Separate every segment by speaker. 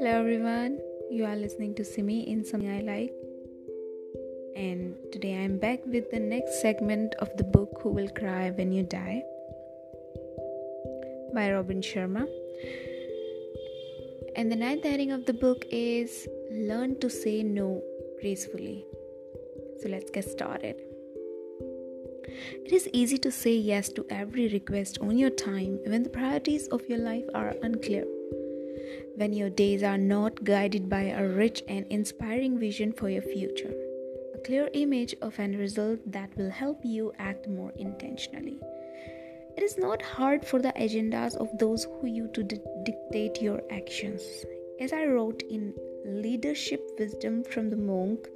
Speaker 1: Hello everyone, you are listening to Simi in Something I Like. And today I am back with the next segment of the book Who Will Cry When You Die by Robin Sharma. And the ninth heading of the book is Learn to Say No Gracefully. So let's get started. It is easy to say yes to every request on your time when the priorities of your life are unclear. When your days are not guided by a rich and inspiring vision for your future, a clear image of an result that will help you act more intentionally. It is not hard for the agendas of those who you to di- dictate your actions. As I wrote in Leadership Wisdom from the Monk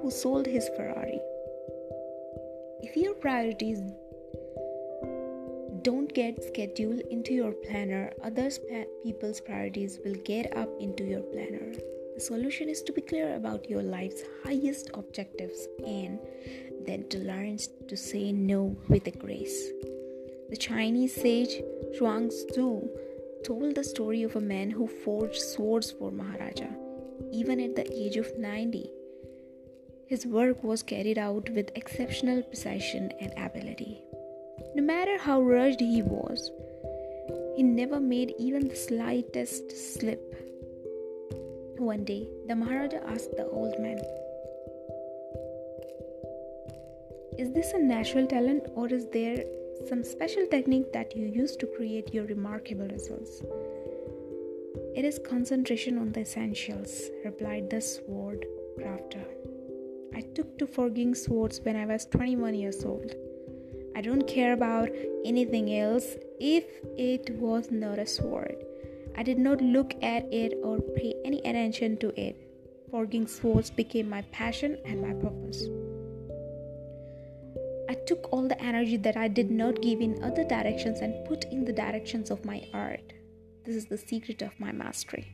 Speaker 1: Who Sold His Ferrari. If your priorities don't get scheduled into your planner, others people's priorities will get up into your planner. The solution is to be clear about your life's highest objectives and then to learn to say no with a grace. The Chinese sage Zhuang Tzu told the story of a man who forged swords for Maharaja, even at the age of 90. His work was carried out with exceptional precision and ability. No matter how rushed he was, he never made even the slightest slip. One day, the Maharaja asked the old man, Is this a natural talent or is there some special technique that you use to create your remarkable results? It is concentration on the essentials, replied the sword crafter. I took to forging swords when I was 21 years old. I don't care about anything else if it was not a sword. I did not look at it or pay any attention to it. Forging swords became my passion and my purpose. I took all the energy that I did not give in other directions and put in the directions of my art. This is the secret of my mastery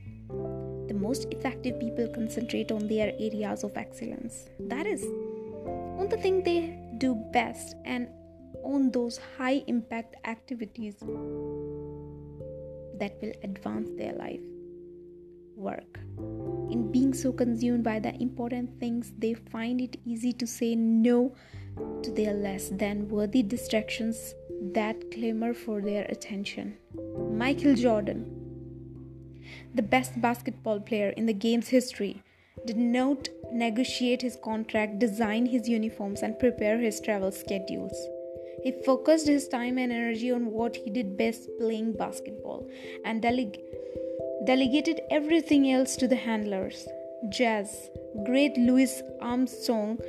Speaker 1: The most effective people concentrate on their areas of excellence. That is, on the thing they do best and on those high impact activities that will advance their life work. In being so consumed by the important things, they find it easy to say no to their less than worthy distractions that clamor for their attention. Michael Jordan the best basketball player in the game's history, did not negotiate his contract, design his uniforms, and prepare his travel schedules. He focused his time and energy on what he did best playing basketball and deleg- delegated everything else to the handlers. Jazz, great Louis Armstrong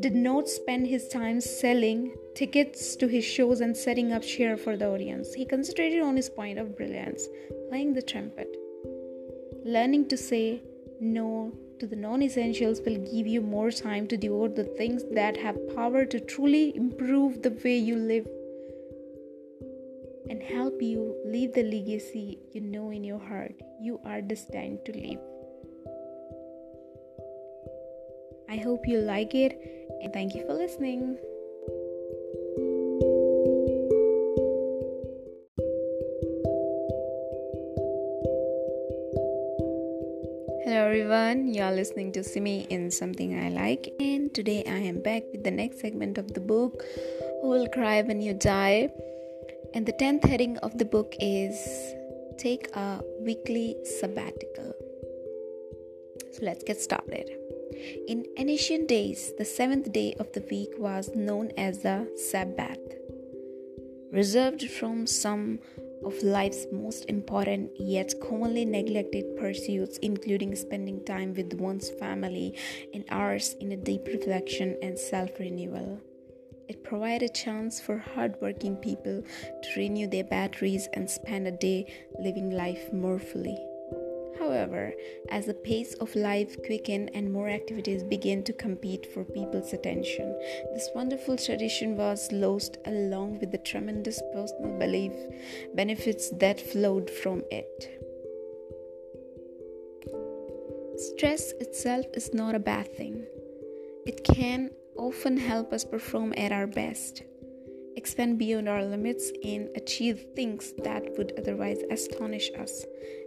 Speaker 1: did not spend his time selling tickets to his shows and setting up cheer for the audience. He concentrated on his point of brilliance, playing the trumpet. Learning to say no to the non essentials will give you more time to devote the things that have power to truly improve the way you live and help you leave the legacy you know in your heart you are destined to leave. I hope you like it and thank you for listening. Hello everyone, you are listening to Simi in Something I Like, and today I am back with the next segment of the book Who Will Cry When You Die? And the 10th heading of the book is Take a Weekly Sabbatical. So let's get started. In ancient days, the seventh day of the week was known as the Sabbath, reserved from some of life's most important yet commonly neglected pursuits, including spending time with one's family and hours in a deep reflection and self renewal. It provides a chance for hardworking people to renew their batteries and spend a day living life more fully. However, as the pace of life quickened and more activities began to compete for people's attention, this wonderful tradition was lost along with the tremendous personal belief benefits that flowed from it. Stress itself is not a bad thing. It can often help us perform at our best, expand beyond our limits, and achieve things that would otherwise astonish us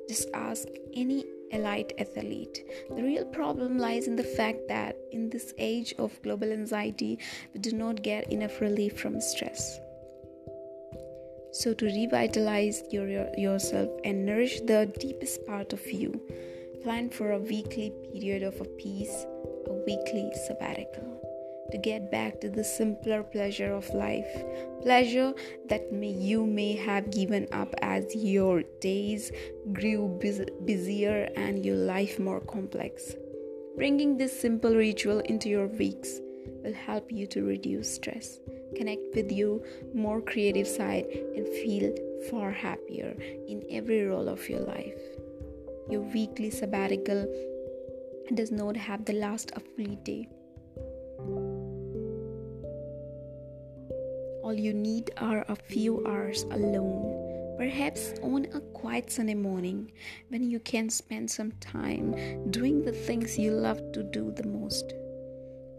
Speaker 1: just ask any elite athlete. The real problem lies in the fact that in this age of global anxiety, we do not get enough relief from stress. So, to revitalize your, your, yourself and nourish the deepest part of you, plan for a weekly period of a peace, a weekly sabbatical to get back to the simpler pleasure of life. Pleasure that may, you may have given up as your days grew busier and your life more complex. Bringing this simple ritual into your weeks will help you to reduce stress connect with your more creative side and feel far happier in every role of your life. Your weekly sabbatical does not have the last of free day all you need are a few hours alone. Perhaps on a quiet Sunday morning when you can spend some time doing the things you love to do the most.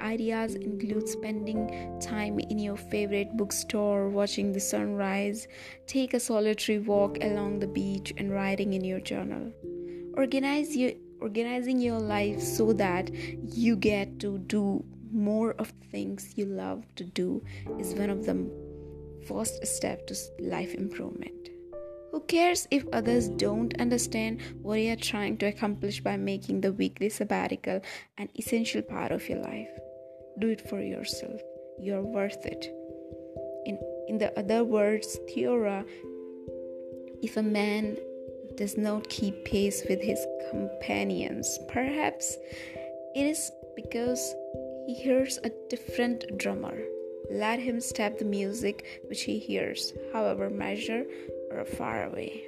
Speaker 1: Ideas include spending time in your favorite bookstore, watching the sunrise, take a solitary walk along the beach, and writing in your journal. Organize your organizing your life so that you get to do more of things you love to do is one of the first step to life improvement. Who cares if others don't understand what you are trying to accomplish by making the weekly sabbatical an essential part of your life? Do it for yourself. You're worth it. In, in the other words, Thoreau, if a man does not keep pace with his companions, perhaps it is because he hears a different drummer. Let him step the music which he hears, however measured or far away.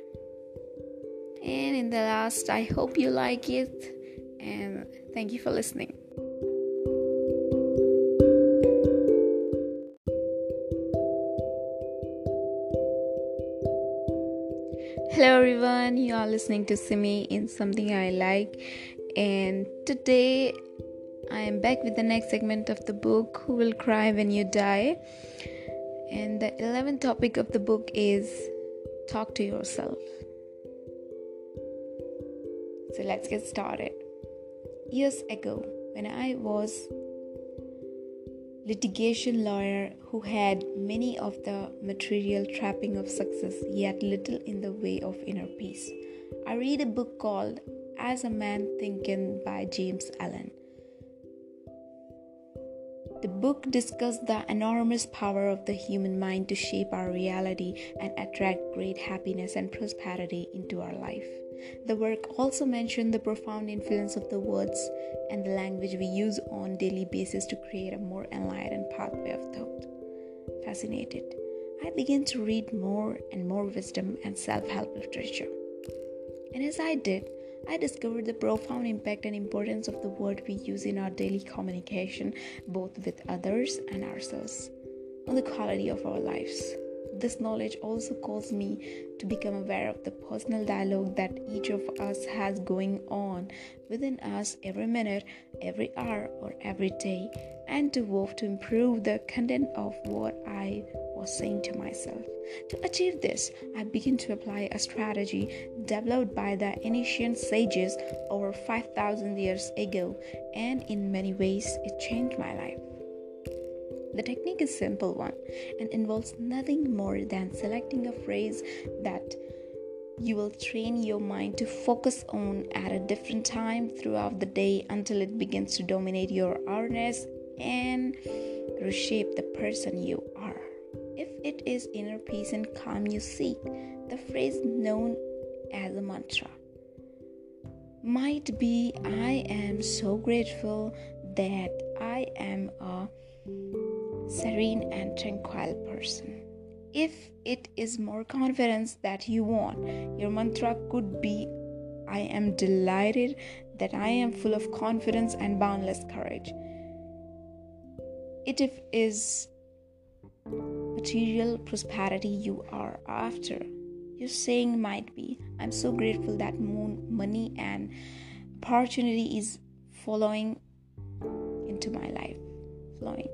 Speaker 1: And in the last, I hope you like it, and thank you for listening. Hello everyone, you are listening to Simi in Something I Like, and today I am back with the next segment of the book Who Will Cry When You Die? And the 11th topic of the book is Talk to Yourself. So let's get started. Years ago, when I was litigation lawyer who had many of the material trapping of success yet little in the way of inner peace. I read a book called As a Man Thinketh by James Allen. The book discussed the enormous power of the human mind to shape our reality and attract great happiness and prosperity into our life. The work also mentioned the profound influence of the words and the language we use on daily basis to create a more enlightened pathway of thought. Fascinated, I began to read more and more wisdom and self-help literature. And as I did, I discovered the profound impact and importance of the word we use in our daily communication, both with others and ourselves, on the quality of our lives. This knowledge also caused me to become aware of the personal dialogue that each of us has going on within us every minute, every hour, or every day, and to work to improve the content of what I was saying to myself. To achieve this, I began to apply a strategy developed by the ancient sages over 5,000 years ago, and in many ways, it changed my life. The technique is simple one and involves nothing more than selecting a phrase that you will train your mind to focus on at a different time throughout the day until it begins to dominate your awareness and reshape the person you are. If it is inner peace and calm you seek, the phrase known as a mantra might be I am so grateful that I am a serene and tranquil person. If it is more confidence that you want, your mantra could be I am delighted that I am full of confidence and boundless courage. If it is material prosperity you are after. Your saying might be, I'm so grateful that moon, money and opportunity is following into my life. Flowing.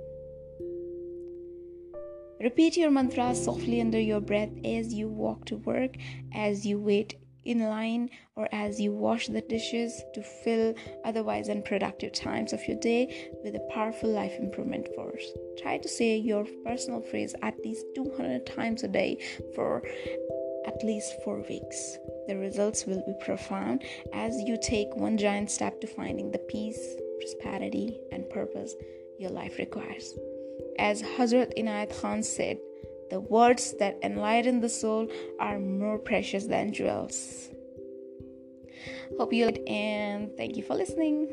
Speaker 1: Repeat your mantra softly under your breath as you walk to work, as you wait in line or as you wash the dishes to fill otherwise unproductive times of your day with a powerful life improvement force. Try to say your personal phrase at least 200 times a day for at least four weeks. The results will be profound as you take one giant step to finding the peace, prosperity, and purpose your life requires. As Hazrat Inayat Khan said, the words that enlighten the soul are more precious than jewels. Hope you liked and thank you for listening.